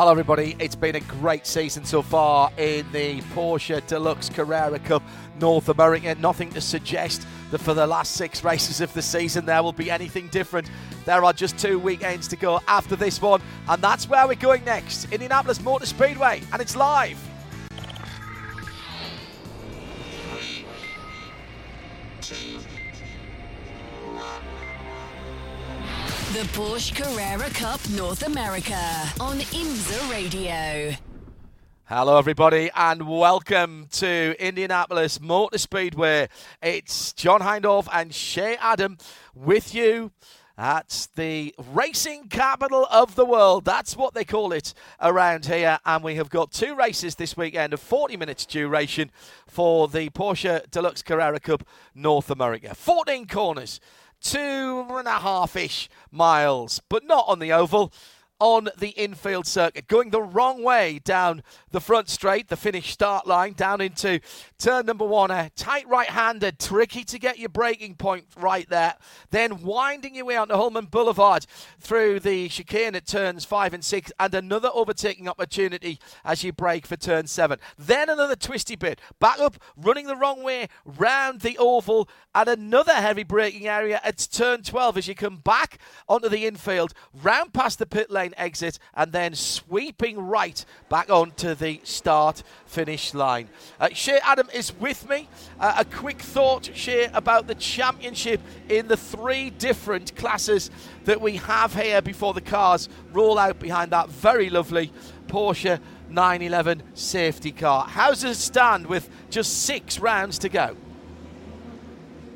Hello, everybody. It's been a great season so far in the Porsche Deluxe Carrera Cup North America. Nothing to suggest that for the last six races of the season there will be anything different. There are just two weekends to go after this one, and that's where we're going next Indianapolis Motor Speedway, and it's live. The Porsche Carrera Cup North America on IMSA Radio. Hello, everybody, and welcome to Indianapolis Motor Speedway. It's John Hindhaugh and Shea Adam with you. That's the racing capital of the world. That's what they call it around here. And we have got two races this weekend of 40 minutes duration for the Porsche Deluxe Carrera Cup North America. 14 corners, two and a half ish miles, but not on the oval on the infield circuit, going the wrong way down the front straight, the finish start line, down into turn number one. A tight right hander, tricky to get your breaking point right there. Then winding your way onto Hulman Boulevard through the chicane at turns five and six, and another overtaking opportunity as you break for turn seven. Then another twisty bit, back up, running the wrong way, round the oval, and another heavy braking area at turn 12 as you come back onto the infield, round past the pit lane exit and then sweeping right back onto the start finish line. Uh, Shea Adam is with me. Uh, a quick thought, Shea, about the championship in the three different classes that we have here before the cars roll out behind that very lovely Porsche 911 safety car. How does it stand with just six rounds to go?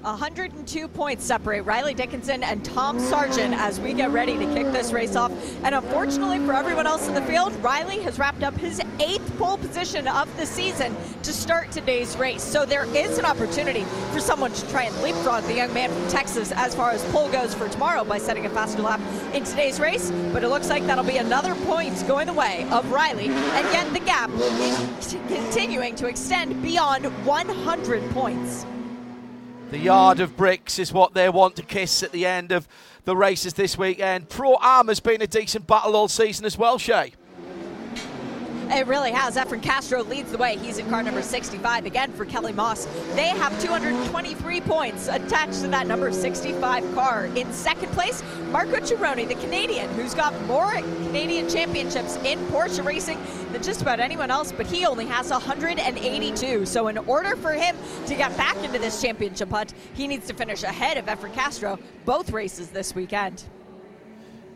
102 points separate Riley Dickinson and Tom Sargent as we get ready to kick this race off. And unfortunately for everyone else in the field, Riley has wrapped up his eighth pole position of the season to start today's race. So there is an opportunity for someone to try and leapfrog the young man from Texas as far as pole goes for tomorrow by setting a faster lap in today's race. But it looks like that'll be another point going the way of Riley. And yet the gap is continuing to extend beyond 100 points. The yard of bricks is what they want to kiss at the end of the races this weekend. Pro Am has been a decent battle all season as well, Shea. It really has. Efren Castro leads the way. He's in car number 65 again for Kelly Moss. They have 223 points attached to that number 65 car. In second place, Marco Cirone, the Canadian, who's got more Canadian championships in Porsche racing than just about anyone else, but he only has 182. So in order for him to get back into this championship hunt, he needs to finish ahead of Efren Castro both races this weekend.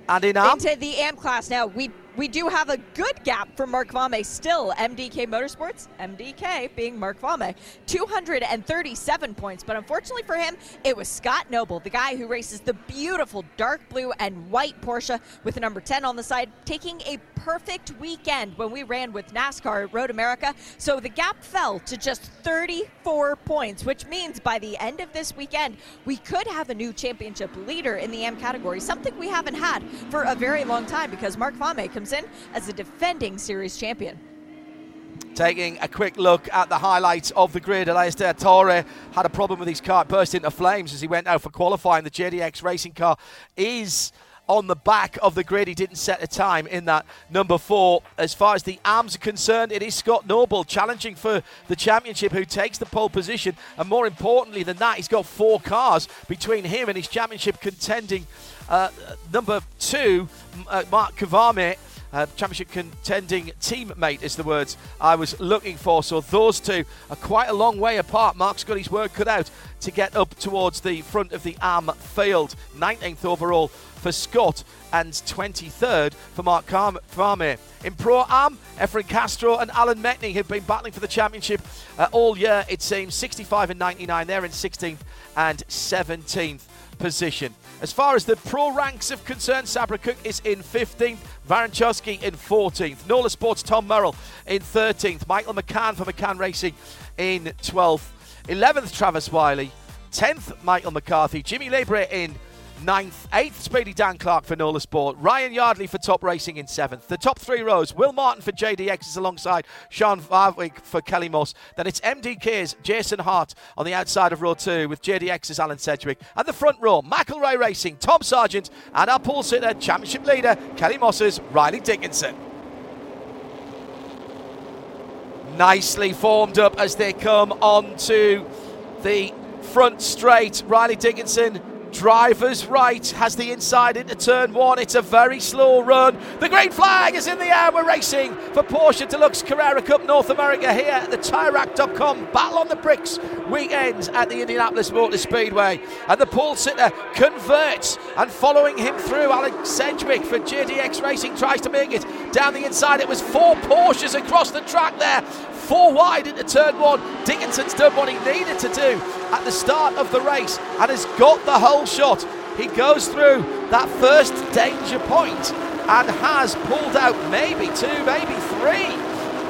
And in Into the AM class now, we we do have a good gap for Mark Kvamme still. MDK Motorsports, MDK being Mark Kvamme, 237 points. But unfortunately for him, it was Scott Noble, the guy who races the beautiful dark blue and white Porsche with the number 10 on the side, taking a perfect weekend when we ran with NASCAR at Road America. So the gap fell to just 34 points, which means by the end of this weekend, we could have a new championship leader in the M category, something we haven't had for a very long time because Mark Vame comes as the defending series champion. taking a quick look at the highlights of the grid. De Torre had a problem with his car, burst into flames as he went out for qualifying. The JDX racing car is on the back of the grid. He didn't set a time in that number four. As far as the arms are concerned, it is Scott Noble challenging for the championship, who takes the pole position. And more importantly than that, he's got four cars between him and his championship contending uh, number two, uh, Mark Kvamme. Uh, championship contending teammate is the words I was looking for. So those two are quite a long way apart. Mark's got his work cut out to get up towards the front of the AM field. 19th overall for Scott and 23rd for Mark Kvamme. In Pro Am, Efren Castro and Alan Metni have been battling for the championship uh, all year. It seems 65 and 99. They're in 16th and 17th position. As far as the pro ranks of concerned, Sabré Cook is in 15th, Varenchowski in 14th, Nola Sports Tom Merrill in 13th, Michael McCann for McCann Racing in 12th, 11th Travis Wiley, 10th Michael McCarthy, Jimmy Llibre in ninth. Eighth, Speedy Dan Clark for Nola Sport. Ryan Yardley for Top Racing in seventh. The top three rows, Will Martin for JDX is alongside Sean Varwig for Kelly Moss. Then it's MDK's Jason Hart on the outside of row two with JDX's Alan Sedgwick. And the front row, McElrea Racing, Tom Sargent, and our pole sitter, championship leader, Kelly Moss's Riley Dickinson. Nicely formed up as they come onto the front straight. Riley Dickinson Driver's right has the inside into turn one. It's a very slow run. The green flag is in the air. We're racing for Porsche Deluxe Carrera Cup North America here at the TireRack.com Battle on the Bricks weekend at the Indianapolis Motor Speedway. And the pole sitter converts and following him through, Alex Sedgwick for JDX Racing tries to make it down the inside. It was four Porsches across the track there four wide into turn one. Dickinson's done what he needed to do at the start of the race and has got the whole shot. He goes through that first danger point and has pulled out maybe two, maybe three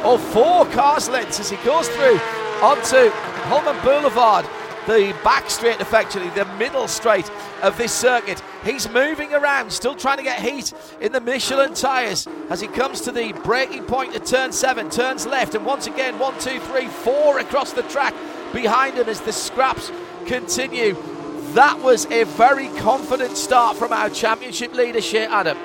or four cars lengths as he goes through onto Hulman Boulevard the back straight, effectively, the middle straight of this circuit. He's moving around, still trying to get heat in the Michelin tyres as he comes to the breaking point at turn seven, turns left, and once again, one, two, three, four across the track behind him as the scraps continue. That was a very confident start from our championship leader, Adam.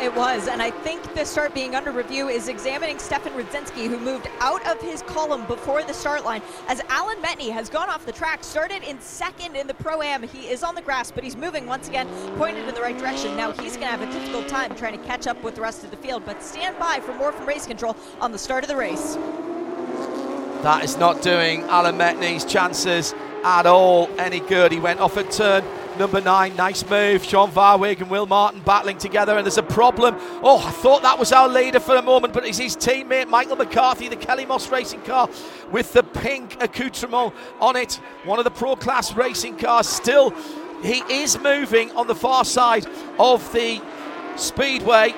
It was, and I think the start being under review is examining Stefan Rzadzinski, who moved out of his column before the start line, as Alan Metni has gone off the track, started in second in the Pro-Am. He is on the grass, but he's moving once again, pointed in the right direction. Now he's going to have a difficult time trying to catch up with the rest of the field, but stand by for more from Race Control on the start of the race. That is not doing Alan Metni's chances at all any good. He went off a turn number nine. Nice move. Sean Varwig and Will Martin battling together, and there's a problem. Oh, I thought that was our leader for a moment, but it's his teammate Michael McCarthy, the Kelly Moss racing car with the pink accoutrement on it. One of the pro class racing cars. Still, he is moving on the far side of the speedway.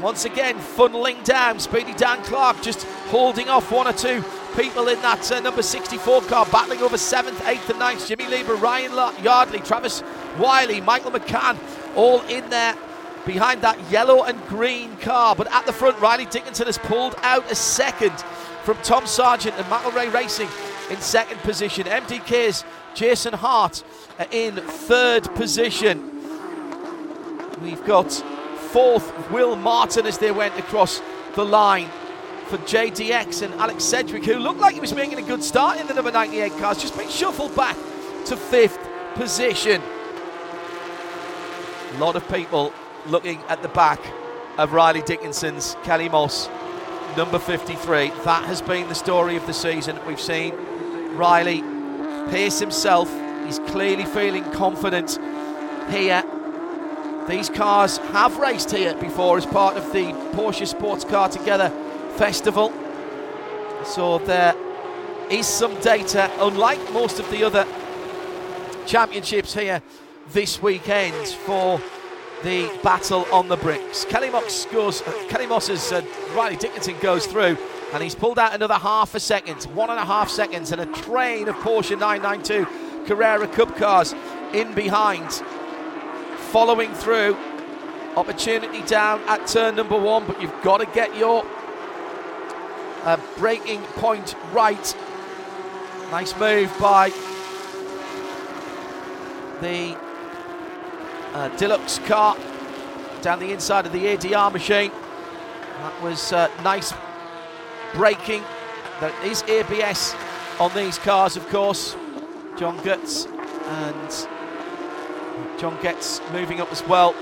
Once again, funneling down. Speedy Dan Clark just holding off one or two people in that uh, number 64 car, battling over 7th, 8th, and 9th. Jimmy Llibre, Ryan Yardley, Travis Wiley, Michael McCann, all in there behind that yellow and green car. But at the front, Riley Dickinson has pulled out a second from Tom Sargent and McElrea Racing in second position. MDK's Jason Hart uh, in third position. We've got fourth Will Martin as they went across the line for JDX and Alex Sedgwick, who looked like he was making a good start in the number 98 cars, just been shuffled back to fifth position. A lot of people looking at the back of Riley Dickinson's Kelly Moss, number 53. That has been the story of the season. We've seen Riley pace himself. He's clearly feeling confident here. These cars have raced here before as part of the Porsche Sports Car Together festival. So there is some data, unlike most of the other championships here this weekend for the battle on the bricks. Kelly Moss scores. Kelly Moss's uh, Riley Dickinson goes through and he's pulled out another half a second, one and a half seconds, and a train of Porsche 992 Carrera Cup cars in behind. Following through, opportunity down at turn number one, but you've got to get your a breaking point right. Nice move by the uh, Deluxe car down the inside of the ADR machine. That was uh, nice braking. There is ABS on these cars, of course. John Gutz and John Getz moving up as well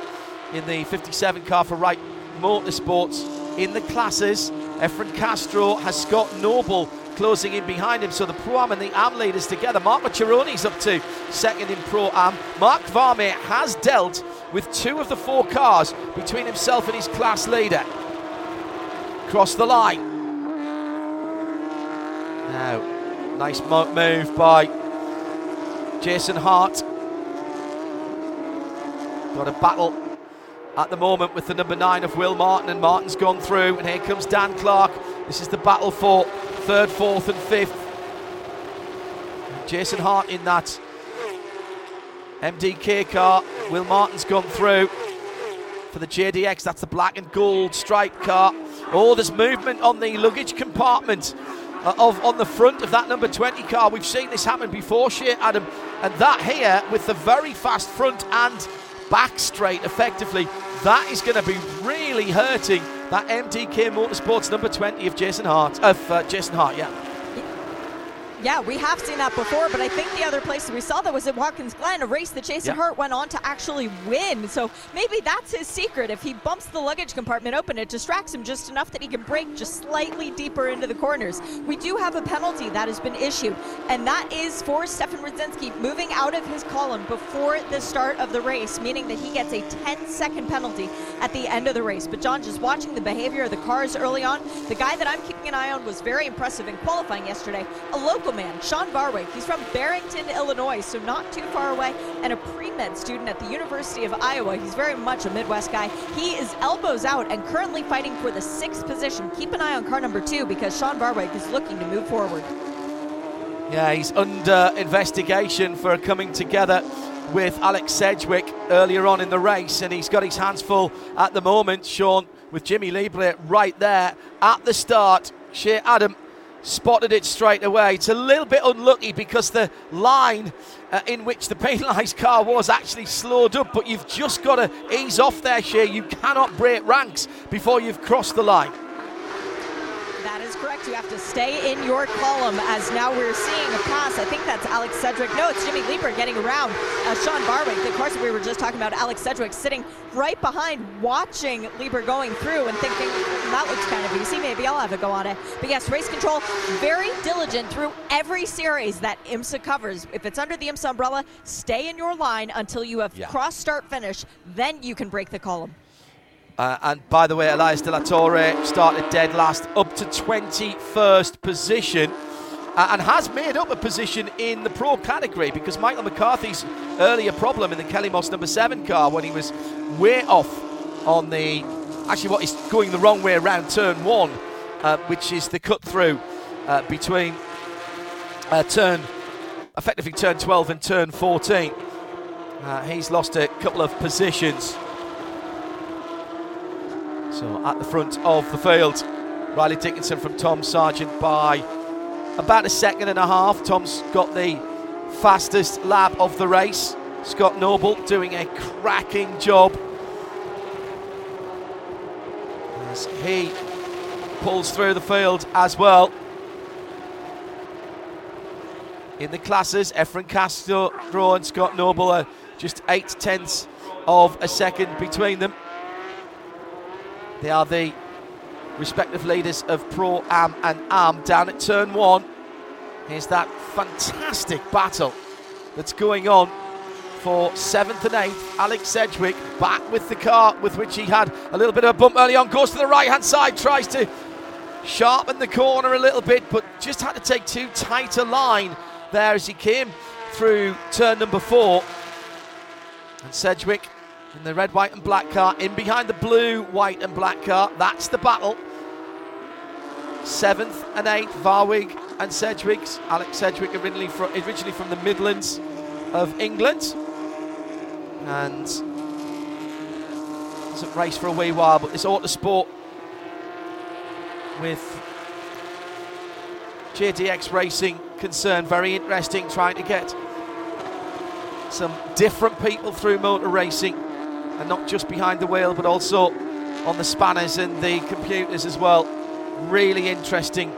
in the 57 car for Wright Motorsports in the classes. Efren Castro has Scott Noble closing in behind him. So the Pro Am and the Am leaders together. Marco Cirone's up to second in Pro Am. Mark Kvamme has dealt with two of the four cars between himself and his class leader. Cross the line. Now, nice move by Jason Hart. Got a battle at the moment with the number nine of Will Martin, and Martin's gone through. And here comes Dan Clark. This is the battle for third, fourth, and fifth. Jason Hart in that MDK car. Will Martin's gone through for the JDX. That's the black and gold striped car. Oh, there's movement on the luggage compartment uh, of on the front of that number 20 car. We've seen this happen before, Shea Adam, and that here with the very fast front and back straight effectively. That is going to be really hurting that MDK Motorsports number 20 of Jason Hart. Of uh, Jason Hart, yeah. Yeah, we have seen that before, but I think the other place we saw that was at Watkins Glen, a race that Jason Hart went on to actually win. So maybe that's his secret. If he bumps the luggage compartment open, it distracts him just enough that he can break just slightly deeper into the corners. We do have a penalty that has been issued, and that is for Stefan Rzadzinski moving out of his column before the start of the race, meaning that he gets a 10 second penalty at the end of the race. But John, just watching the behavior of the cars early on, the guy that I'm keeping an eye on was very impressive in qualifying yesterday. A local man, Sean Varwig. He's from Barrington, Illinois, so not too far away, and a pre-med student at the University of Iowa. He's very much a Midwest guy. He is elbows out and currently fighting for the sixth position. Keep an eye on car number two because Sean Varwig is looking to move forward. Yeah, he's under investigation for coming together with Alex Sedgwick earlier on in the race, and he's got his hands full at the moment. Sean with Jimmy Llibre right there at the start. Shea Adam spotted it straight away. It's a little bit unlucky because the line uh, in which the penalised car was actually slowed up, but you've just got to ease off there, Shea. You cannot break ranks before you've crossed the line correct. You have to stay in your column as now we're seeing a pass. I think that's Alex Sedgwick. No, it's Jimmy Llibre getting around uh, Sean Varwig. Of course, we were just talking about Alex Sedgwick sitting right behind, watching Llibre going through and thinking, that looks kind of easy. Maybe I'll have a go on it. But yes, race control, very diligent through every series that IMSA covers. If it's under the IMSA umbrella, stay in your line until you have yeah. cross start finish. Then you can break the column. Uh, and by the way, Elias De La Torre started dead last, up to 21st position, uh, and has made up a position in the pro category because Michael McCarthy's earlier problem in the Kelly Moss number seven car when he was way off on the actually what is going the wrong way around turn one, uh, which is the cut through uh, between uh, turn effectively turn 12 and turn 14. Uh, he's lost a couple of positions. So at the front of the field, Riley Dickinson from Tom Sargent by about a second and a half. Tom's got the fastest lap of the race. Scott Noble doing a cracking job as he pulls through the field as well. In the classes, Efren Castro and Scott Noble are just eight tenths of a second between them. They are the respective leaders of Pro Am and Am down at turn one. Here's that fantastic battle that's going on for seventh and eighth. Alex Sedgwick back with the car with which he had a little bit of a bump early on, goes to the right hand side, tries to sharpen the corner a little bit, but just had to take too tight a line there as he came through turn number four. And Sedgwick in the red, white, and black car, in behind the blue, white, and black car. That's the battle. Seventh and eighth, Varwig and Sedgwick's. Alex Sedgwick originally from, originally from the Midlands of England. And doesn't race for a wee while, but this Autosport with JDX Racing concern, very interesting, trying to get some different people through motor racing and not just behind the wheel, but also on the spanners and the computers as well. Really interesting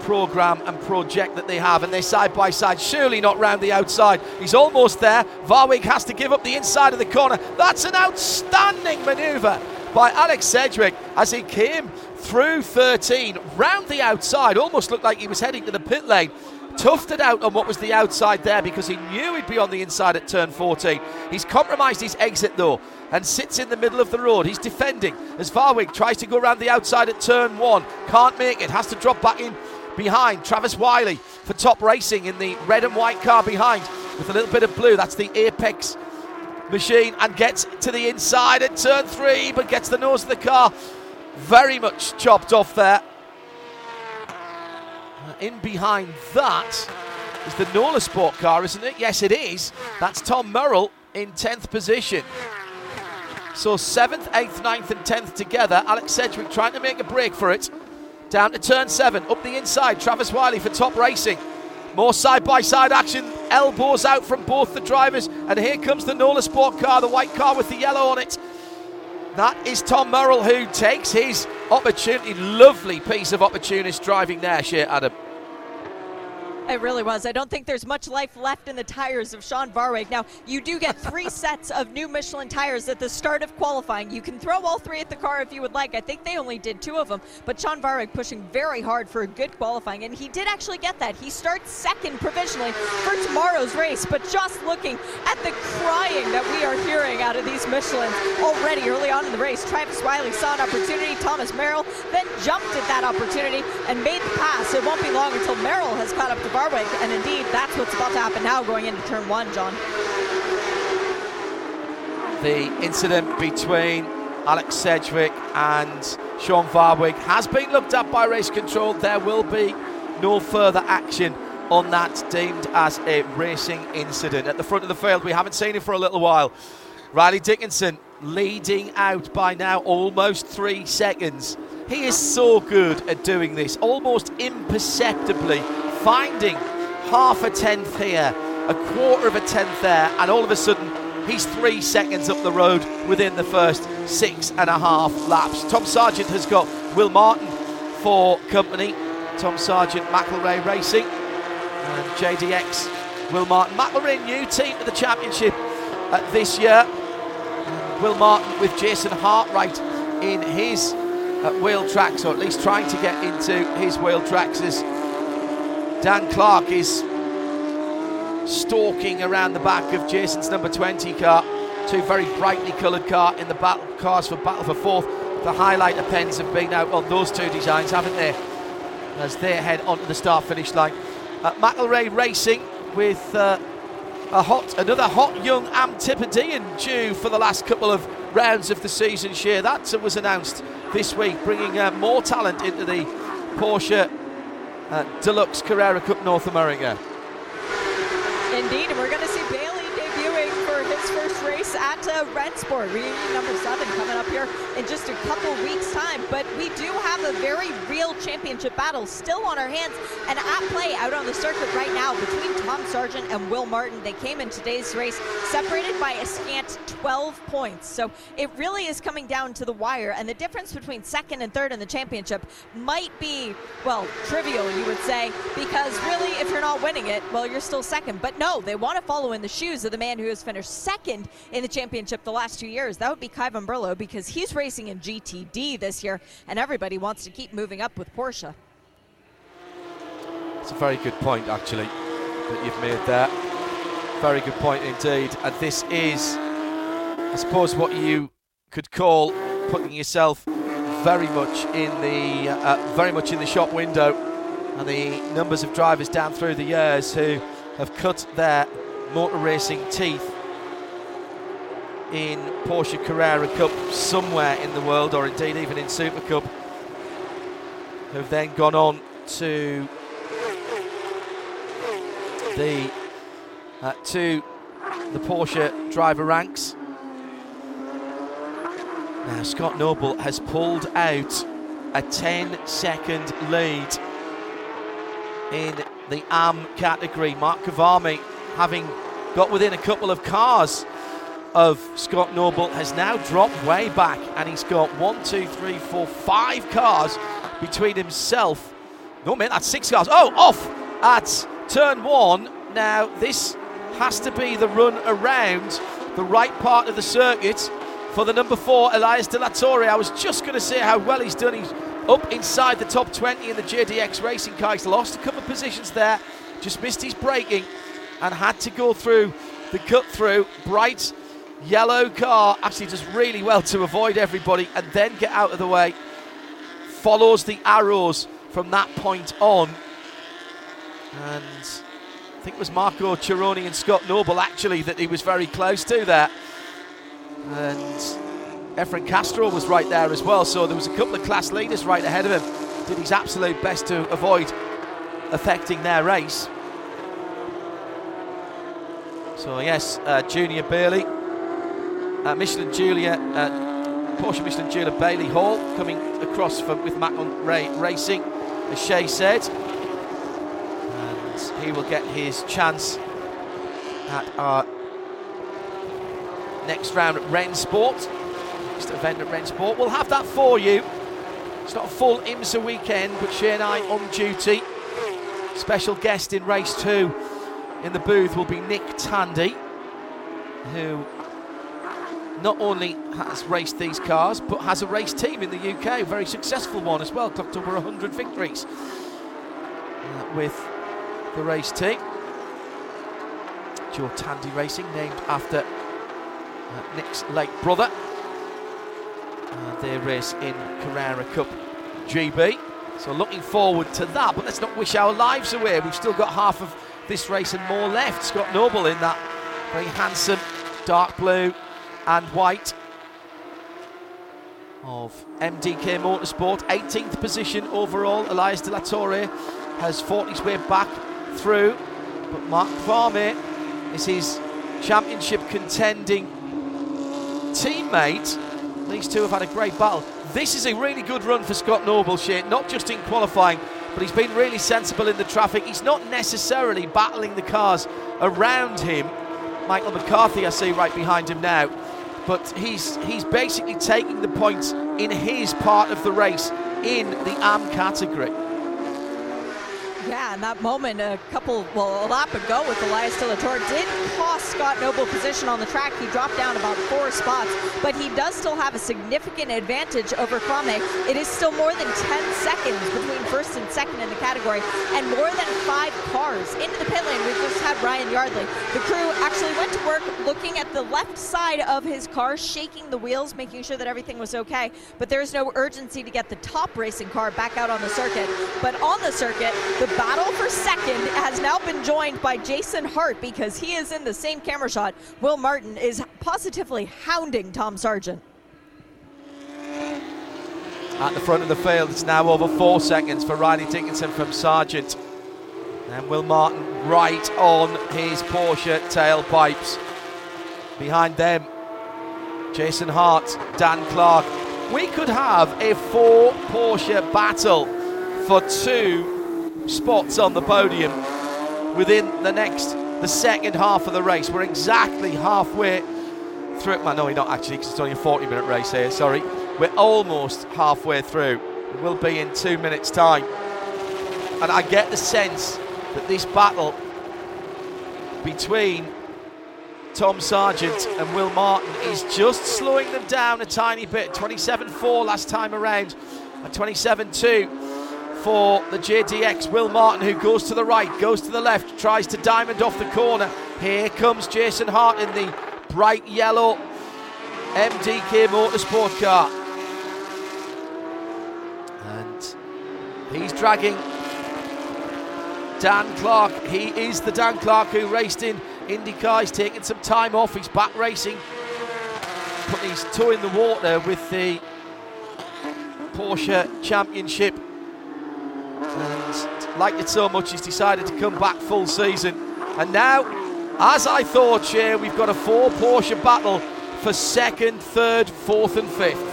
program and project that they have, and they're side by side. Surely not round the outside. He's almost there. Varwig has to give up the inside of the corner. That's an outstanding manoeuvre by Alex Sedgwick as he came through 13, round the outside, almost looked like he was heading to the pit lane. Toughed it out on what was the outside there because he knew he'd be on the inside at turn 14. He's compromised his exit though and sits in the middle of the road. He's defending as Varwig tries to go around the outside at turn one. Can't make it, has to drop back in behind. Travis Wiley for top racing in the red and white car behind with a little bit of blue. That's the Apex machine and gets to the inside at turn three, but gets the nose of the car very much chopped off there. In behind that is the Nola Sport car, isn't it? Yes, it is. That's Tom Merrill in 10th position. So 7th, 8th, 9th, and 10th together. Alex Sedgwick trying to make a break for it. Down to turn 7, up the inside. Travis Wiley for top racing. More side by side action. Elbows out from both the drivers. And here comes the Nola Sport car, the white car with the yellow on it. That is Tom Merrill who takes his opportunity. Lovely piece of opportunist driving there, Shea Adam. It really was. I don't think there's much life left in the tires of Sean Varwig. Now, you do get three sets of new Michelin tires at the start of qualifying. You can throw all three at the car if you would like. I think they only did two of them, but Sean Varwig pushing very hard for a good qualifying, and he did actually get that. He starts second provisionally for tomorrow's race, but just looking at the crying that we are hearing out of these Michelins already early on in the race, Travis Wiley saw an opportunity. Thomas Merrill then jumped at that opportunity and made the pass. It won't be long until Merrill has caught up to Varwig, and indeed, that's what's about to happen now going into turn one, John. The incident between Alex Sedgwick and Sean Varwig has been looked at by race control. There will be no further action on that deemed as a racing incident. At the front of the field, we haven't seen him for a little while. Riley Dickinson leading out by now almost three seconds. He is so good at doing this, almost imperceptibly finding half a tenth here, a quarter of a tenth there, and all of a sudden he's three seconds up the road within the first six and a half laps. Tom Sargent has got Will Martin for company. Tom Sargent, McElrea Racing, and JDX, Will Martin. McElrea, new team to the championship uh, this year. Will Martin with Jason Hartwright in his uh, wheel tracks, or at least trying to get into his wheel tracks as Dan Clark is stalking around the back of Jason's number 20 car. Two very brightly coloured car in the battle cars for battle for fourth. The highlighter pens have been out on those two designs, haven't they? As they head onto the start finish line. Uh, McElrea Racing with uh, a hot, another hot young Antipodean due for the last couple of rounds of the season. Share that was announced this week, bringing uh, more talent into the Porsche Deluxe Carrera Cup North America. Indeed, and we're going to see Bailey first race at uh, Rennsport, reunion number seven, coming up here in just a couple weeks' time. But we do have a very real championship battle still on our hands and at play out on the circuit right now between Tom Sargent and Will Martin. They came in today's race separated by a scant 12 points. So it really is coming down to the wire, and the difference between second and third in the championship might be, well, trivial, you would say, because really, if you're not winning it, well, you're still second. But no, they want to follow in the shoes of the man who has finished second in the championship the last two years. That would be Kay Van Berlo because he's racing in GTD this year, and everybody wants to keep moving up with Porsche. It's a very good point, actually, that you've made there. Very good point indeed. And this is, I suppose, what you could call putting yourself very much in the uh, very much in the shop window, and the numbers of drivers down through the years who have cut their motor racing teeth in Porsche Carrera Cup somewhere in the world, or indeed even in Super Cup, have then gone on to the uh, to the Porsche driver ranks. Now Scott Noble has pulled out a 10 second lead in the AM category. Mark Kvamme having got within a couple of cars of Scott Noble has now dropped way back and he's got one, two, three, four, five cars between himself. No, man, that's six cars. Oh, off at turn one. Now, this has to be the run around the right part of the circuit for the number four, Elias De La Torre. I was just going to say how well he's done. He's up inside the top 20 in the JDX racing car. He's lost a couple of positions there, just missed his braking, and had to go through the cut through. Bright yellow car actually does really well to avoid everybody and then get out of the way. Follows the arrows from that point on. And I think it was Marco Cirone and Scott Noble actually that he was very close to there. And Efren Castro was right there as well. So there was a couple of class leaders right ahead of him. Did his absolute best to avoid affecting their race. So yes, uh, Junior Bailey, uh, Michelin Julia, uh, Porsche Michelin Julia Bailey Hall coming across from, with McElrea Racing, as Shea said. And he will get his chance at our next round at Rennsport. Next event at Rennsport. We'll have that for you. It's not a full IMSA weekend, but Shea and I on duty. Special guest in race two in the booth will be Nick Tandy, who not only has raced these cars, but has a race team in the UK, a very successful one as well, clocked over 100 victories uh, with the race team. Joe Tandy Racing, named after uh, Nick's late brother. Uh, they race in Carrera Cup GB. So looking forward to that, but let's not wish our lives away. We've still got half of this race and more left. Scott Noble in that very handsome dark blue and white of MDK Motorsport. 18th position overall. Elias De La Torre has fought his way back through, but Mark Kvamme is his championship contending teammate. These two have had a great battle. This is a really good run for Scott Noble, Shane, not just in qualifying, but he's been really sensible in the traffic. He's not necessarily battling the cars around him. Michael McCarthy, I see right behind him now, but he's he's basically taking the points in his part of the race in the AM category. Yeah, and that moment a couple, well, a lap ago with Elias Torre did cost Scott Noble position on the track. He dropped down about four spots, but he does still have a significant advantage over Kvamme. It is still more than 10 seconds between first and second in the category, and more than five cars into the pit lane. We just had Ryan Yardley. The crew actually went to work looking at the left side of his car, shaking the wheels, making sure that everything was okay. But there's no urgency to get the top racing car back out on the circuit. But on the circuit, the battle for second has now been joined by Jason Hart because he is in the same camera shot. Will Martin is positively hounding Tom Sargent. At the front of the field, it's now over four seconds for Riley Dickinson from Sargent. And Will Martin right on his Porsche tailpipes. Behind them, Jason Hart, Dan Clark. We could have a four Porsche battle for two spots on the podium within the next, the second half of the race. We're exactly halfway through. Well, no, we're not actually, because it's only a 40 minute race here, sorry. We're almost halfway through. It will be in two minutes' time. And I get the sense that this battle between Tom Sargent and Will Martin is just slowing them down a tiny bit. 27 4 last time around, and 27 2 for the JDX. Will Martin, who goes to the right, goes to the left, tries to diamond off the corner. Here comes Jason Hart in the bright yellow MDK Motorsport car. And he's dragging Dan Clark. He is the Dan Clark who raced in IndyCar. He's taking some time off. He's back racing, putting his toe in the water with the Porsche Championship. And liked it so much, he's decided to come back full season. And now, as I thought, Shea, we've got a four Porsche battle for second, third, fourth, and fifth.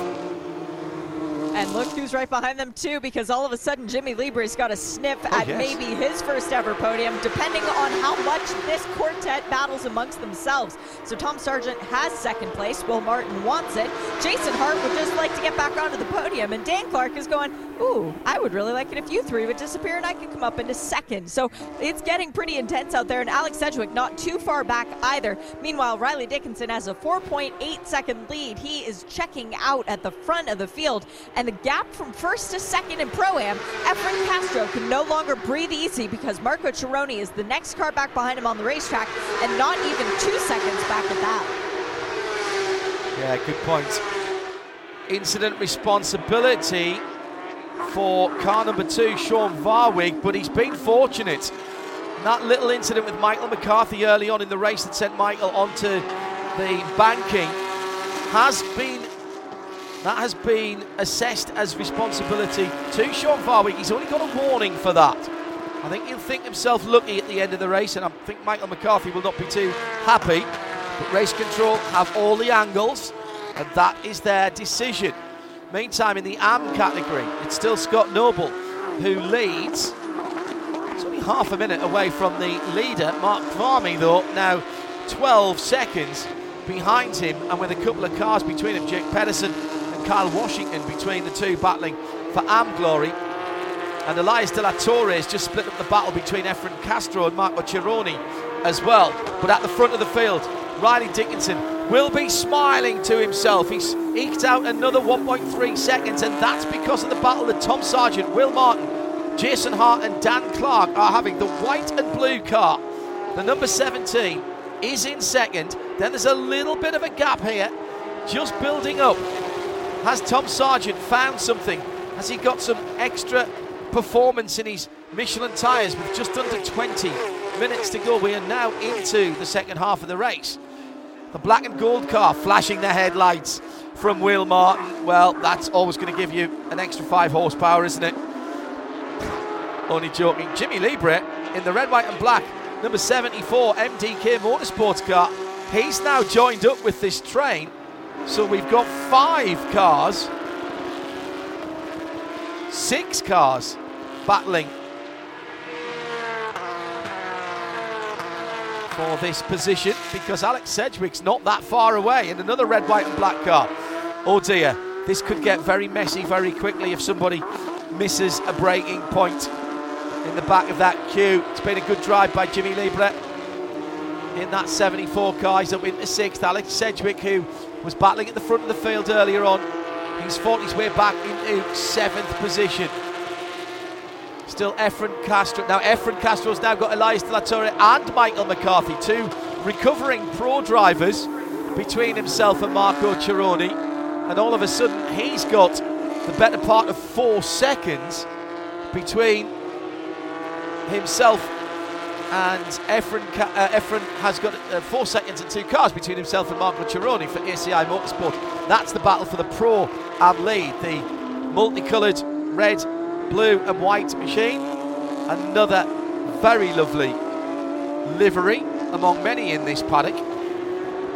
And look who's right behind them too, because all of a sudden Jimmy Llibre's got a sniff Oh, at yes. maybe his first ever podium, depending on how much this quartet battles amongst themselves. So Tom Sargent has second place. Will Martin wants it. Jason Hart would just like to get back onto the podium, and Dan Clark is going, ooh, I would really like it if you three would disappear and I could come up into second. So it's getting pretty intense out there, and Alex Sedgwick not too far back either. Meanwhile, Riley Dickinson has a 4.8 second lead. He is checking out at the front of the field, and the gap from first to second in Pro Am, Efren Castro can no longer breathe easy because Marco Cirone is the next car back behind him on the racetrack, and not even two seconds back at that. Yeah, good point. Incident responsibility for car number two, Sean Varwig, but he's been fortunate. That little incident with Michael McCarthy early on in the race that sent Michael onto the banking has been that has been assessed as responsibility to Sean Varwig. He's only got a warning for that. I think he'll think himself lucky at the end of the race, and I think Michael McCarthy will not be too happy. But race control have all the angles, and that is their decision. Meantime, in the AM category, it's still Scott Noble who leads. It's only half a minute away from the leader, Mark Kvamme, though, now 12 seconds behind him, and with a couple of cars between him, Jake Pedersen and Kyle Washington between the two battling for AM glory. And Elias De La Torre has just split up the battle between Efren Castro and Marco Cirone as well. But at the front of the field, Riley Dickinson will be smiling to himself. He's eked out another 1.3 seconds, and that's because of the battle that Tom Sargent, Will Martin, Jason Hart, and Dan Clark are having. The white and blue car, the number 17, is in second. Then there's a little bit of a gap here, just building up. Has Tom Sargent found something? Has he got some extra performance in his Michelin tyres with just under 20 minutes to go? We are now into the second half of the race. The black and gold car flashing the headlights from Will Martin. Well, that's always going to give you an extra five horsepower, isn't it? Only joking. Jimmy Llibre in the red, white, and black, number 74 MDK Motorsports car. He's now joined up with this train. So we've got five cars, six cars battling for this position because Alex Sedgwick's not that far away in another red, white, and black car. Oh dear, this could get very messy very quickly if somebody misses a breaking point in the back of that queue. It's been a good drive by Jimmy Llibre in that 74 car. He's up into sixth. Alex Sedgwick, who was battling at the front of the field earlier on, he's fought his way back into seventh position. Still Efren Castro. Now Efren Castro's now got Elias De La Torre and Michael McCarthy, two recovering pro drivers between himself and Marco Cirone. And all of a sudden he's got the better part of four seconds between himself and Efren, uh, Efren has got uh, four seconds and two cars between himself and Marco Cirone for ACI Motorsport. That's the battle for the Pro Am lead. The multicoloured red, blue and white machine. Another very lovely livery among many in this paddock.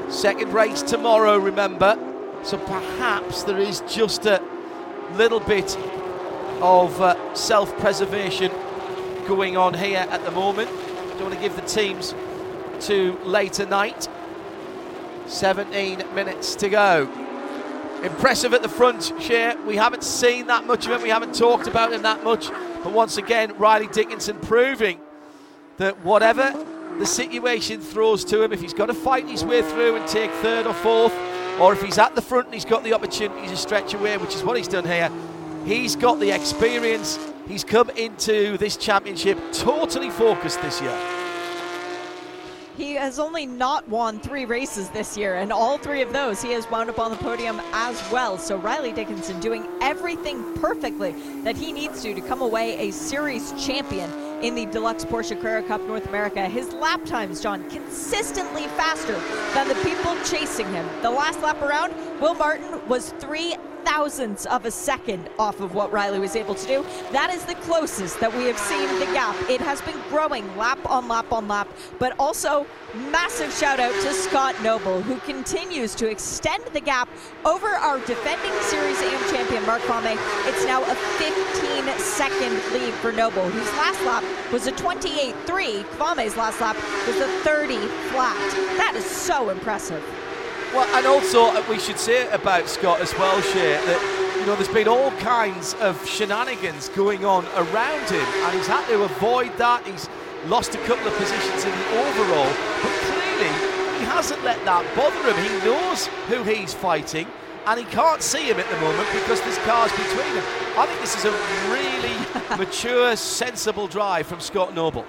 Second race tomorrow, remember. So perhaps there is just a little bit of uh, self preservation going on here at the moment. Don't want to give the teams to later night. 17 minutes to go. Impressive at the front, Shea. We haven't seen that much of him. We haven't talked about him that much. But once again, Riley Dickinson proving that whatever the situation throws to him, if he's got to fight his way through and take third or fourth, or if he's at the front and he's got the opportunity to stretch away, which is what he's done here, he's got the experience. He's come into this championship totally focused this year. He has only not won three races this year, and all three of those he has wound up on the podium as well. So Riley Dickinson doing everything perfectly that he needs to to come away a series champion in the Deluxe Porsche Carrera Cup North America. His lap times, John, consistently faster than the people chasing him. The last lap around, Will Martin was three thousandths of a second off of what Riley was able to do. That is the closest that we have seen the gap. It has been growing lap on lap on lap, but also massive shout out to Scott Noble, who continues to extend the gap over our defending Series AM champion Mark Kvamme. It's now a 15 second lead for Noble, whose last lap was a 28.3. Kvamme's last lap was a 30 flat. That is so impressive. Well, and also uh, we should say about Scott as well, Shea, that you know, there's been all kinds of shenanigans going on around him, and he's had to avoid that. He's lost a couple of positions in the overall, but clearly he hasn't let that bother him. He knows who he's fighting, and he can't see him at the moment because there's cars between them. I think this is a really mature, sensible drive from Scott Noble.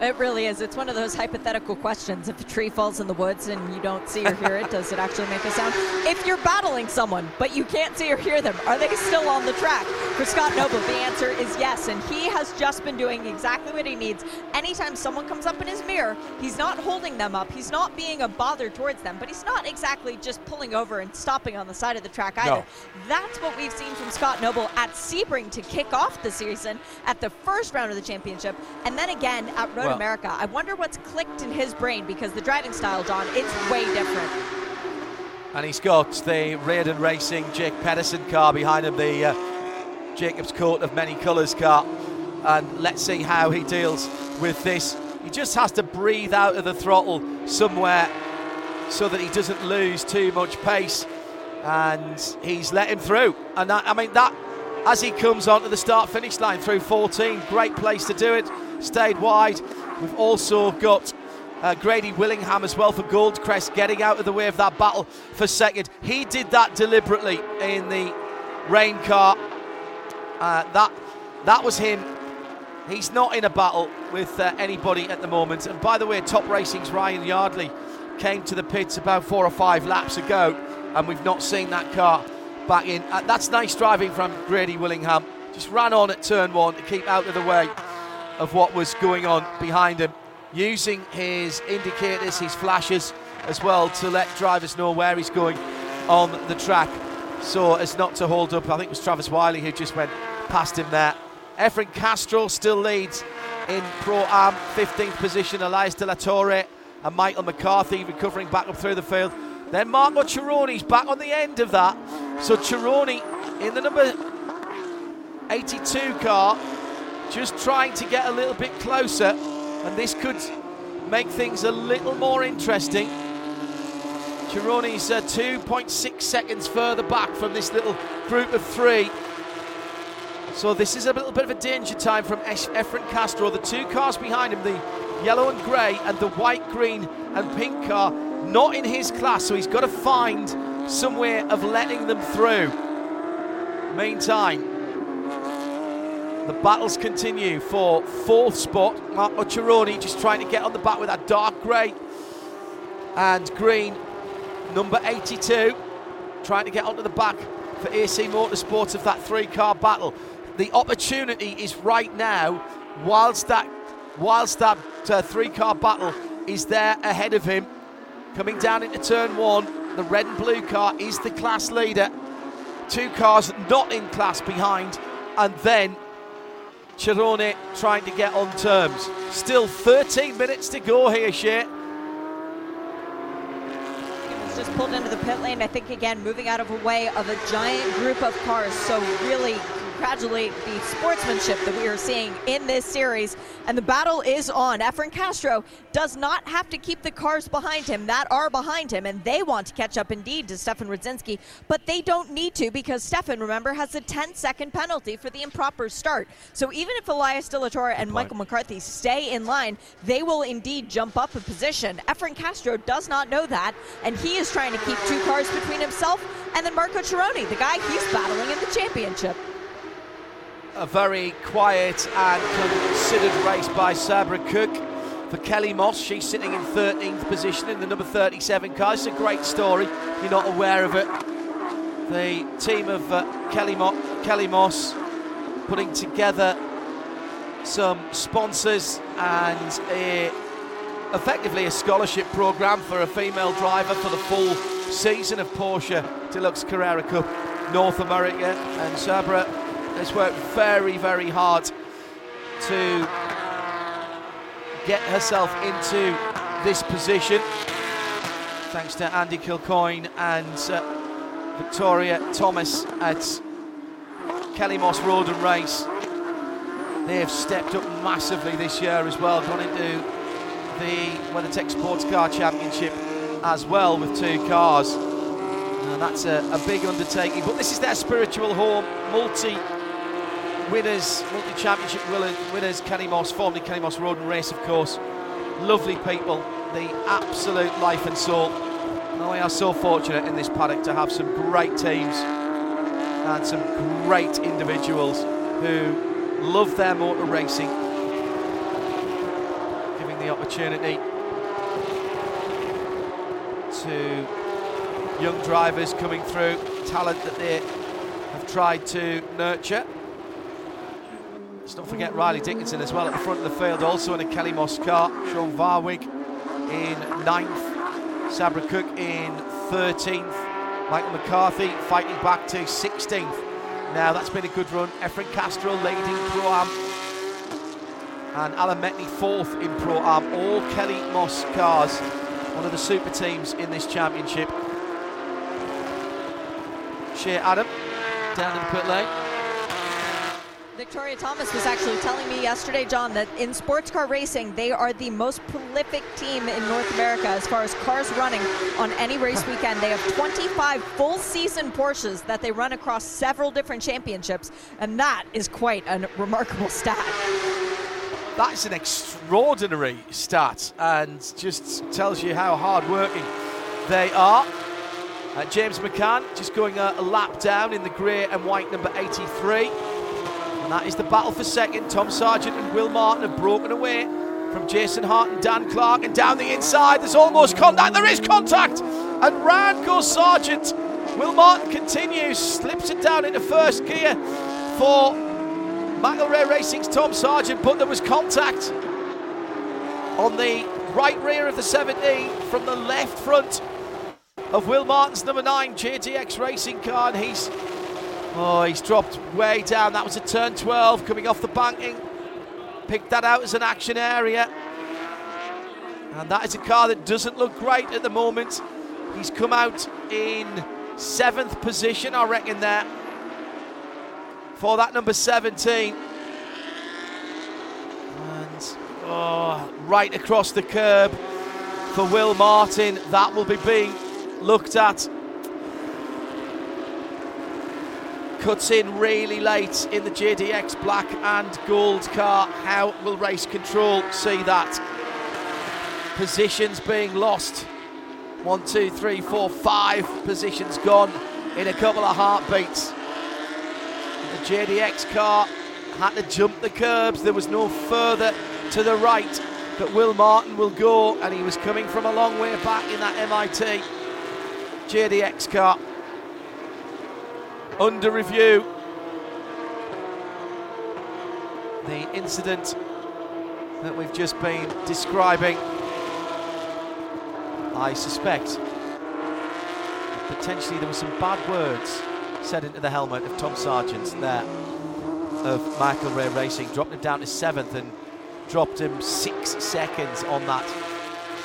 It really is. It's one of those hypothetical questions. If a tree falls in the woods and you don't see or hear it, does it actually make a sound? If you're battling someone, but you can't see or hear them, are they still on the track? For Scott Noble, the answer is yes. And he has just been doing exactly what he needs. Anytime someone comes up in his mirror, he's not holding them up. He's not being a bother towards them, but he's not exactly just pulling over and stopping on the side of the track either. No. That's what we've seen from Scott Noble at Sebring to kick off the season at the first round of the championship, and then again at Road Well- America. I wonder what's clicked in his brain because the driving style, Don, it's way different. And he's got the Reardon Racing Jake Pedersen car behind him, the uh, Jacob's Coat of Many Colours car. And let's see how he deals with this. He just has to breathe out of the throttle somewhere so that he doesn't lose too much pace. And he's let him through. And that, I mean, that as he comes onto the start finish line through 14, great place to do it. Stayed wide. We've also got uh, Grady Willingham as well for Goldcrest getting out of the way of that battle for second. He did that deliberately in the rain car. Uh, that that was him. He's not in a battle with uh, anybody at the moment. And by the way, Top Racing's Ryan Yardley came to the pits about four or five laps ago, and we've not seen that car back in. Uh, that's nice driving from Grady Willingham. Just ran on at turn one to keep out of the way of what was going on behind him, using his indicators, his flashes as well to let drivers know where he's going on the track so as not to hold up. I think it was Travis Wiley who just went past him there. Efren Castro still leads in Pro Am, 15th position. Elias De La Torre and Michael McCarthy recovering back up through the field. Then Marco Cirone's back on the end of that. So Cironi in the number 82 car just trying to get a little bit closer, and this could make things a little more interesting. Cirone's uh, 2.6 seconds further back from this little group of three. So this is a little bit of a danger time from Efren Castro. The two cars behind him, the yellow and grey and the white, green and pink car, not in his class, so he's got to find some way of letting them through. Meantime, the battles continue for fourth spot. Marco Cirone just trying to get on the back with that dark grey and green. Number 82 trying to get onto the back for AC Motorsports of that three car battle. The opportunity is right now, whilst that, whilst that uh, three car battle is there ahead of him. Coming down into turn one, the red and blue car is the class leader. Two cars not in class behind, and then Cirone trying to get on terms. Still 13 minutes to go here, Shea. Just pulled into the pit lane. I think again moving out of a way of a giant group of cars. So really congratulate the sportsmanship that we are seeing in this series. And the battle is on. Efren Castro does not have to keep the cars behind him that are behind him, and they want to catch up indeed to Stefan Rzadzinski, but they don't need to because Stefan, remember, has a 10 second penalty for the improper start. So even if Elias De La Torre and Michael McCarthy stay in line, they will indeed jump up a position. Efren Castro does not know that, and he is trying to keep two cars between himself and then Marco Cirone, the guy he's battling in the championship. A very quiet and considered race by Sabré Cook. For Kelly Moss, she's sitting in 13th position in the number 37 car. It's a great story. If you're not aware of it. The team of uh, Kelly, Mo- Kelly Moss putting together some sponsors and a, effectively a scholarship program for a female driver for the full season of Porsche Deluxe Carrera Cup North America. And Sabra has worked very, very hard to get herself into this position. Thanks to Andy Kilcoyne and uh, Victoria Thomas at Kelly Moss Road and Race. They have stepped up massively this year as well, gone into the WeatherTech Sports Car Championship as well with two cars. And that's a, a big undertaking. But this is their spiritual home, multi winners, multi championship winners, Kenny Moss, formerly Kenny Moss Road and Race, of course. Lovely people, the absolute life and soul. And we are so fortunate in this paddock to have some great teams and some great individuals who love their motor racing, giving the opportunity to young drivers coming through, talent that they have tried to nurture. Let's not forget Riley Dickinson as well at the front of the field, also in a Kelly Moss car. Sean Varwig in ninth, Sabré Cook in 13th, Michael McCarthy fighting back to 16th. Now that's been a good run. Efren Castro leading Pro Am, and Alan Metni fourth in Pro Am. All Kelly Moss cars, one of the super teams in this championship. Shea Adam down in the pit lane. Victoria Thomas was actually telling me yesterday, John, that in sports car racing, they are the most prolific team in North America as far as cars running on any race weekend. They have 25 full season Porsches that they run across several different championships, and that is quite a remarkable stat. That's an extraordinary stat and just tells you how hard working they are. Uh, James McCann just going a, a, lap down in the grey and white number 83. And that is the battle for second. Tom Sargent and Will Martin have broken away from Jason Hart and Dan Clark. And down the inside, there's almost contact. There is contact. And round goes Sargent. Will Martin continues, slips it down into first gear for McElrea Racing's Tom Sargent, but there was contact on the right rear of the 17 from the left front of Will Martin's number nine JDX racing car, and he's oh he's dropped way down. That was a turn 12 coming off the banking. Picked that out as an action area, and that is a car that doesn't look great at the moment. He's come out in seventh position, I reckon there for that number 17. And oh, right across the curb for Will Martin. That will be being looked at. Cuts in really late in the JDX black and gold car. How will race control see that? Positions being lost. One, two, three, four, five positions gone in a couple of heartbeats. The JDX car had to jump the curbs. There was no further to the right, but Will Martin will go, and he was coming from a long way back in that MIT. JDX car under review. The incident that we've just been describing, I suspect potentially there were some bad words said into the helmet of Tom Sargent there of McElrea Racing, dropped him down to seventh and dropped him six seconds on that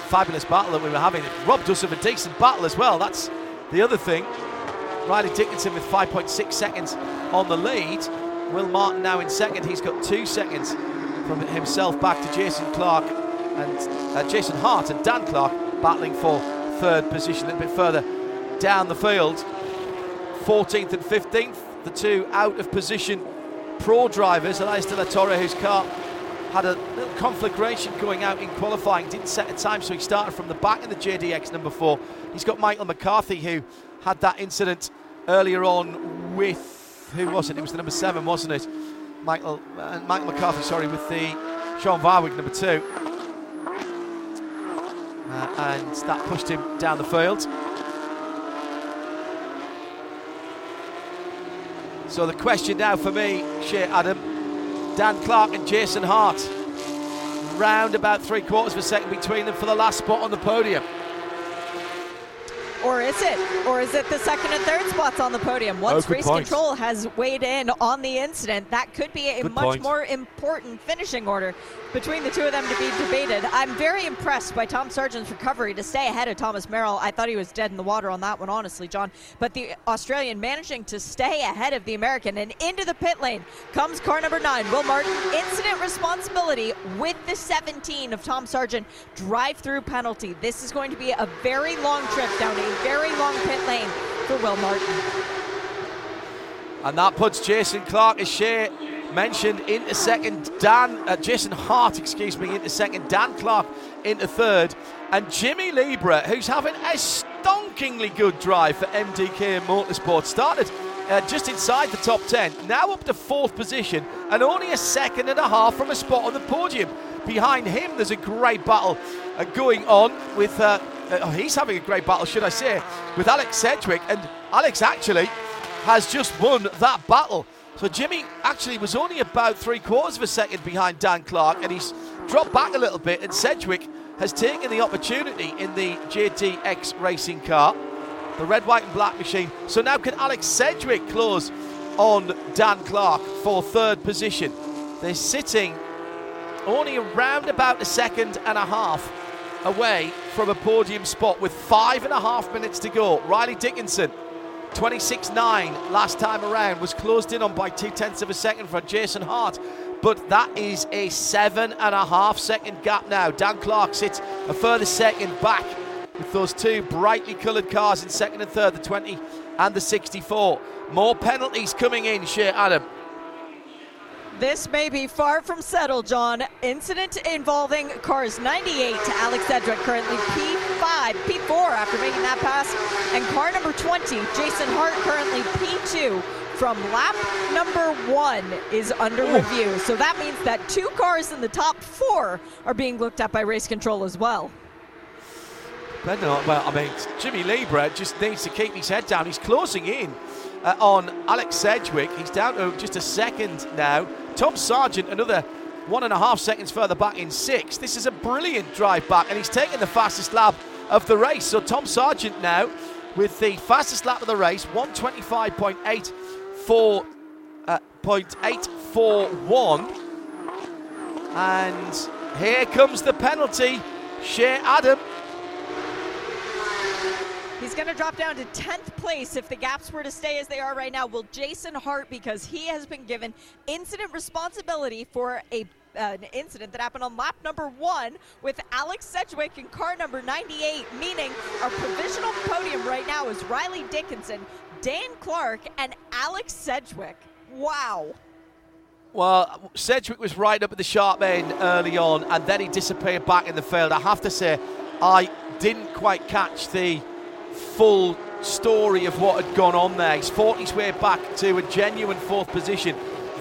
fabulous battle that we were having. It robbed us of a decent battle as well. That's the other thing. Riley Dickinson with 5.6 seconds on the lead. Will Martin now in second. He's got two seconds from himself back to Jason Clark and uh, Jason Hart and Dan Clark battling for third position a little bit further down the field. 14th and 15th, the two out of position pro drivers. Elias De La Torre, whose car had a little conflagration going out in qualifying, didn't set a time, so he started from the back in the JDX number four. He's got Michael McCarthy, who had that incident earlier on with who was it? It was the number seven, wasn't it? Michael uh, Michael McCarthy, sorry, with the Sean Varwig number two, uh, and that pushed him down the field. So the question now for me, Shea Adam, Dan Clark and Jason Hart. Round about three quarters of a second between them for the last spot on the podium. Or is it? Or is it the second and third spots on the podium? Oh, Once oh, race point. control has weighed in on the incident, that could be a good much point. more important finishing order between the two of them to be debated. I'm very impressed by Tom Sargent's recovery to stay ahead of Thomas Merrill. I thought he was dead in the water on that one, honestly, John. But the Australian managing to stay ahead of the American and into the pit lane comes car number nine, Will Martin. Incident responsibility with the 17 of Tom Sargent. Drive through penalty. This is going to be a very long trip down a very long pit lane for Will Martin. And that puts Jason Clark, as Shea mentioned, into second. Dan, uh, Jason Hart, excuse me, into second. Dan Clark into third. And Jimmy Llibre, who's having a stonkingly good drive for MDK Motorsport, started uh, just inside the top 10, now up to fourth position, and only a second and a half from a spot on the podium. Behind him, there's a great battle uh, going on with. Uh, Uh, oh, he's having a great battle, should I say, with Alex Sedgwick. And Alex actually has just won that battle. So Jimmy actually was only about three quarters of a second behind Dan Clark, and he's dropped back a little bit. And Sedgwick has taken the opportunity in the JTX racing car, the red, white, and black machine. So now can Alex Sedgwick close on Dan Clark for third position? They're sitting only around about a second and a half away from a podium spot with five and a half minutes to go. Riley Dickinson 26 9 last time around was closed in on by two tenths of a second for Jason Hart. But that is a seven and a half second gap now. Dan Clark sits a further second back with those two brightly coloured cars in second and third, the 20 and the 64. More penalties coming in, Shea Adam. This may be far from settled, John. Incident involving cars 98 to Alex Sedgwick, currently P5, P4 after making that pass, and car number 20, Jason Hart, currently P2 from lap number one is under Ooh. review. So that means that two cars in the top four are being looked at by race control as well. Well, I mean, Jimmy Llibre just needs to keep his head down. He's closing in uh, on Alex Sedgwick. He's down to just a second now. Tom Sargent, another one and a half seconds further back in sixth. This is a brilliant drive back, and he's taken the fastest lap of the race. So Tom Sargent now with the fastest lap of the race, 125.84 uh, 0.841. And here comes the penalty. Shea Adam He's going to drop down to 10th place if the gaps were to stay as they are right now. Will Jason Hart, because he has been given incident responsibility for a an incident that happened on lap number one with Alex Sedgwick in car number 98, meaning our provisional podium right now is Riley Dickinson, Dan Clark, and Alex Sedgwick. Wow. Well, Sedgwick was right up at the sharp end early on, and then he disappeared back in the field. I have to say, I didn't quite catch the full story of what had gone on there. He's fought his way back to a genuine fourth position.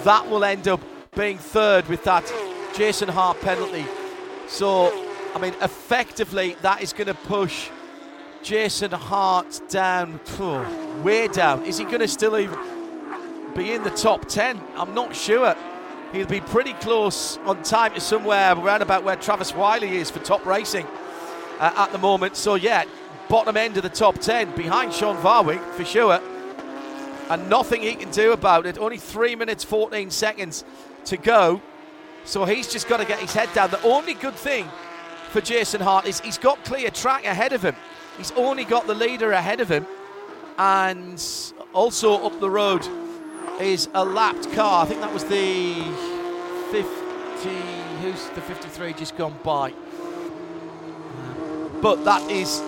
That will end up being third with that Jason Hart penalty. So, I mean, effectively, that is going to push Jason Hart down, way down. Is he going to still even be in the top 10? I'm not sure. He'll be pretty close on time to somewhere around about where Travis Wiley is for top racing uh, at the moment. So, yeah, bottom end of the top 10 behind Sean Varwig for sure. And nothing he can do about it. Only 3 minutes 14 seconds to go. So he's just got to get his head down. The only good thing for Jason Hart is he's got clear track ahead of him. He's only got the leader ahead of him. And also up the road is a lapped car. I think that was the 50. Who's the 53 just gone by? But that is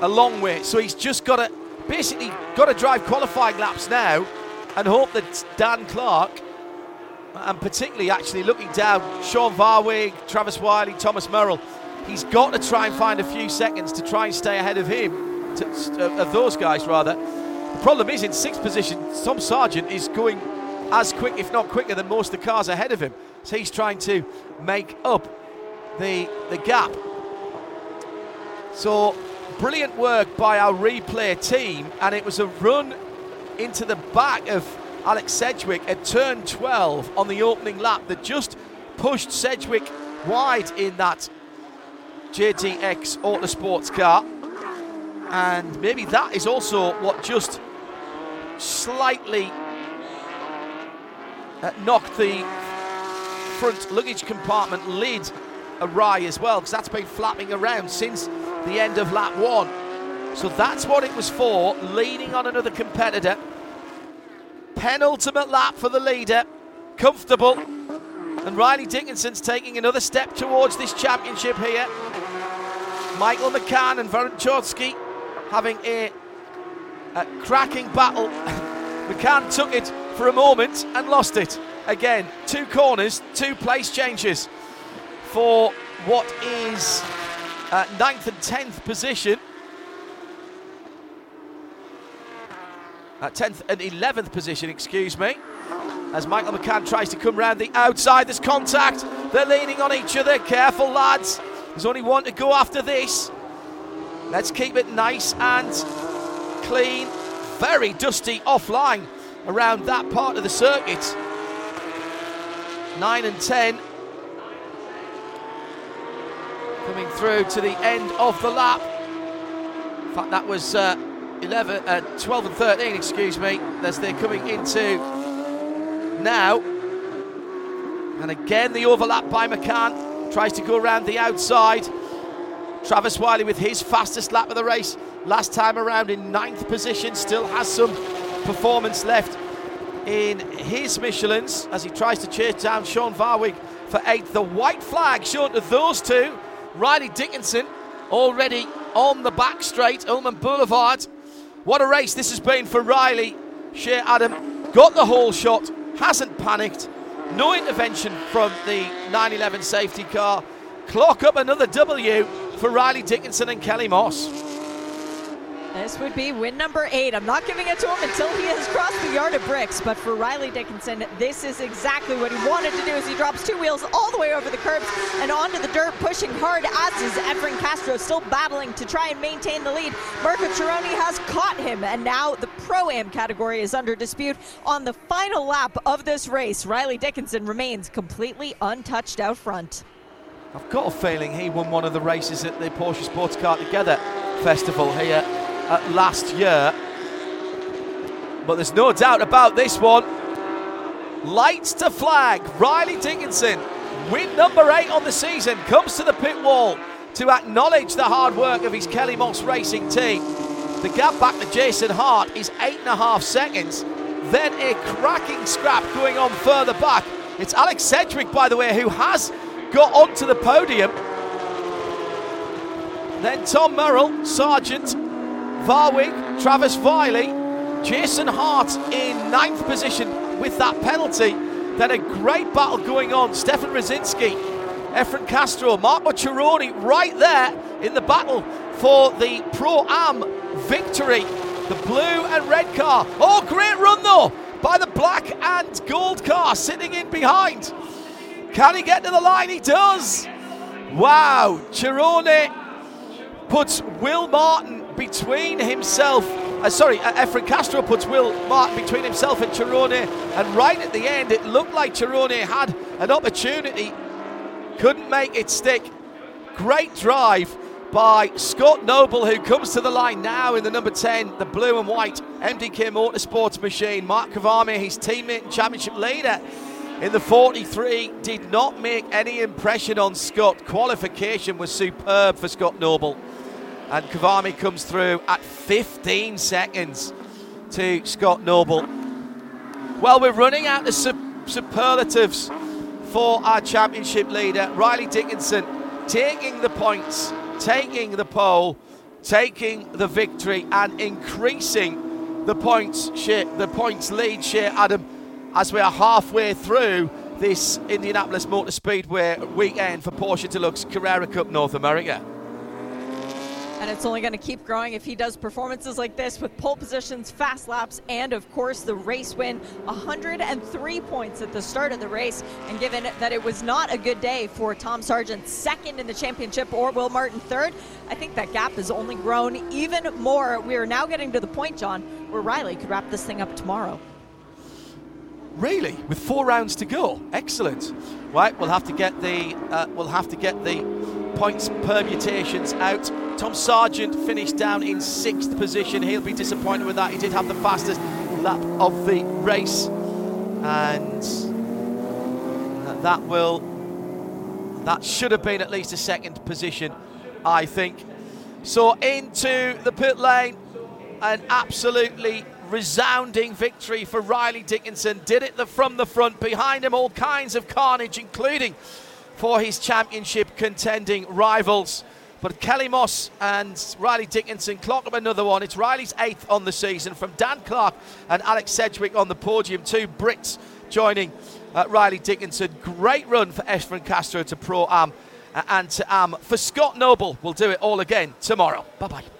a long way. So he's just got to basically got to drive qualifying laps now and hope that Dan Clark and particularly actually looking down Sean Varwig, Travis Wiley, Thomas Merrill, he's got to try and find a few seconds to try and stay ahead of him, to, of those guys rather. The problem is in sixth position, Tom Sargent is going as quick, if not quicker, than most of the cars ahead of him. So he's trying to make up the the gap. So brilliant work by our replay team, and it was a run into the back of Alex Sedgwick at turn 12 on the opening lap that just pushed Sedgwick wide in that JTX Autosports car. And maybe that is also what just slightly uh, knocked the front luggage compartment lid awry as well, because that's been flapping around since the end of lap one. So that's what it was for, leaning on another competitor. Penultimate lap for the leader, comfortable. And Riley Dickinson's taking another step towards this championship here. Michael McCann and Varun having a A cracking battle. McCann took it for a moment and lost it. Again, two corners, two place changes for what is uh, ninth and tenth position. At 10th and 11th position, excuse me. As Michael McCann tries to come round the outside, there's contact. They're leaning on each other. Careful, lads. There's only one to go after this. Let's keep it nice and clean. Very dusty offline around that part of the circuit. 9 and 10 coming through to the end of the lap. In fact, that was uh, 11, uh, 12 and 13, excuse me, as they're coming into now. And again, the overlap by McCann tries to go around the outside. Travis Wiley with his fastest lap of the race last time around in ninth position, still has some performance left in his Michelin's as he tries to chase down Sean Varwig for eighth. The white flag shown to those two. Riley Dickinson already on the back straight, Hulman Boulevard. What a race this has been for Riley. Shea Adam got the whole shot, hasn't panicked. No intervention from the 911 safety car. Clock up another W for Riley Dickinson and Kelly Moss. This would be win number eight. I'm not giving it to him until he has crossed the yard of bricks. But for Riley Dickinson, this is exactly what he wanted to do as he drops two wheels all the way over the curbs and onto the dirt, pushing hard, as is Efren Castro, still battling to try and maintain the lead. Marco Cirone has caught him, and now the Pro-Am category is under dispute. On the final lap of this race, Riley Dickinson remains completely untouched out front. I've got a feeling he won one of the races at the Porsche Sports Car Together Festival here last year. But there's no doubt about this one. Lights to flag. Riley Dickinson, win number eight on the season, comes to the pit wall to acknowledge the hard work of his Kelly Moss racing team. The gap back to Jason Hart is eight and a half seconds. Then a cracking scrap going on further back. It's Alex Sedgwick, by the way, who has got onto the podium. Then Tom Merrill, Sargent, Varwig, Travis Wiley, Jason Hart in ninth position with that penalty. Then a great battle going on. Stefan Rzadzinski, Efren Castro, Marco Cirone right there in the battle for the Pro Am victory. The blue and red car. Oh, great run though by the black and gold car sitting in behind. Can he get to the line? He does. Wow, Cirone puts Will Martin between himself. Uh, sorry, uh, Efren Castro puts Will Martin between himself and Cirone, and right at the end, it looked like Cirone had an opportunity, couldn't make it stick. Great drive by Scott Noble, who comes to the line now in the number 10, the blue and white MDK Motorsports machine. Mark Kvamme, his teammate and championship leader in the 43, did not make any impression on Scott. Qualification was superb for Scott Noble. And Kvamme comes through at 15 seconds to Scott Noble. Well, we're running out of superlatives for our championship leader, Riley Dickinson, taking the points, taking the pole, taking the victory, and increasing the points share, the points lead share, Adam, as we are halfway through this Indianapolis Motor Speedway weekend for Porsche Deluxe Carrera Cup North America and it's only going to keep growing if he does performances like this with pole positions, fast laps, and of course the race win. 103 points at the start of the race, and given that it was not a good day for Tom Sargent, second in the championship, or Will Martin third, I think that gap has only grown even more. We are now getting to the point, John, where Riley could wrap this thing up tomorrow. Really, with four rounds to go, excellent. Right, we'll have to get the uh, we'll have to get the points permutations out. Tom Sargent finished down in sixth position. He'll be disappointed with that. He did have the fastest lap of the race, and that will that should have been at least a second position, I think. So into the pit lane, an absolutely resounding victory for Riley Dickinson. Did it the, from the front. Behind him, all kinds of carnage, including for his championship contending rivals. But Kelly Moss and Riley Dickinson clock up another one. It's Riley's eighth on the season from Dan Clark and Alex Sedgwick on the podium. Two Brits joining uh, Riley Dickinson. Great run for Efren Castro to Pro Am uh, and to Am. For Scott Noble, we'll do it all again tomorrow. Bye bye.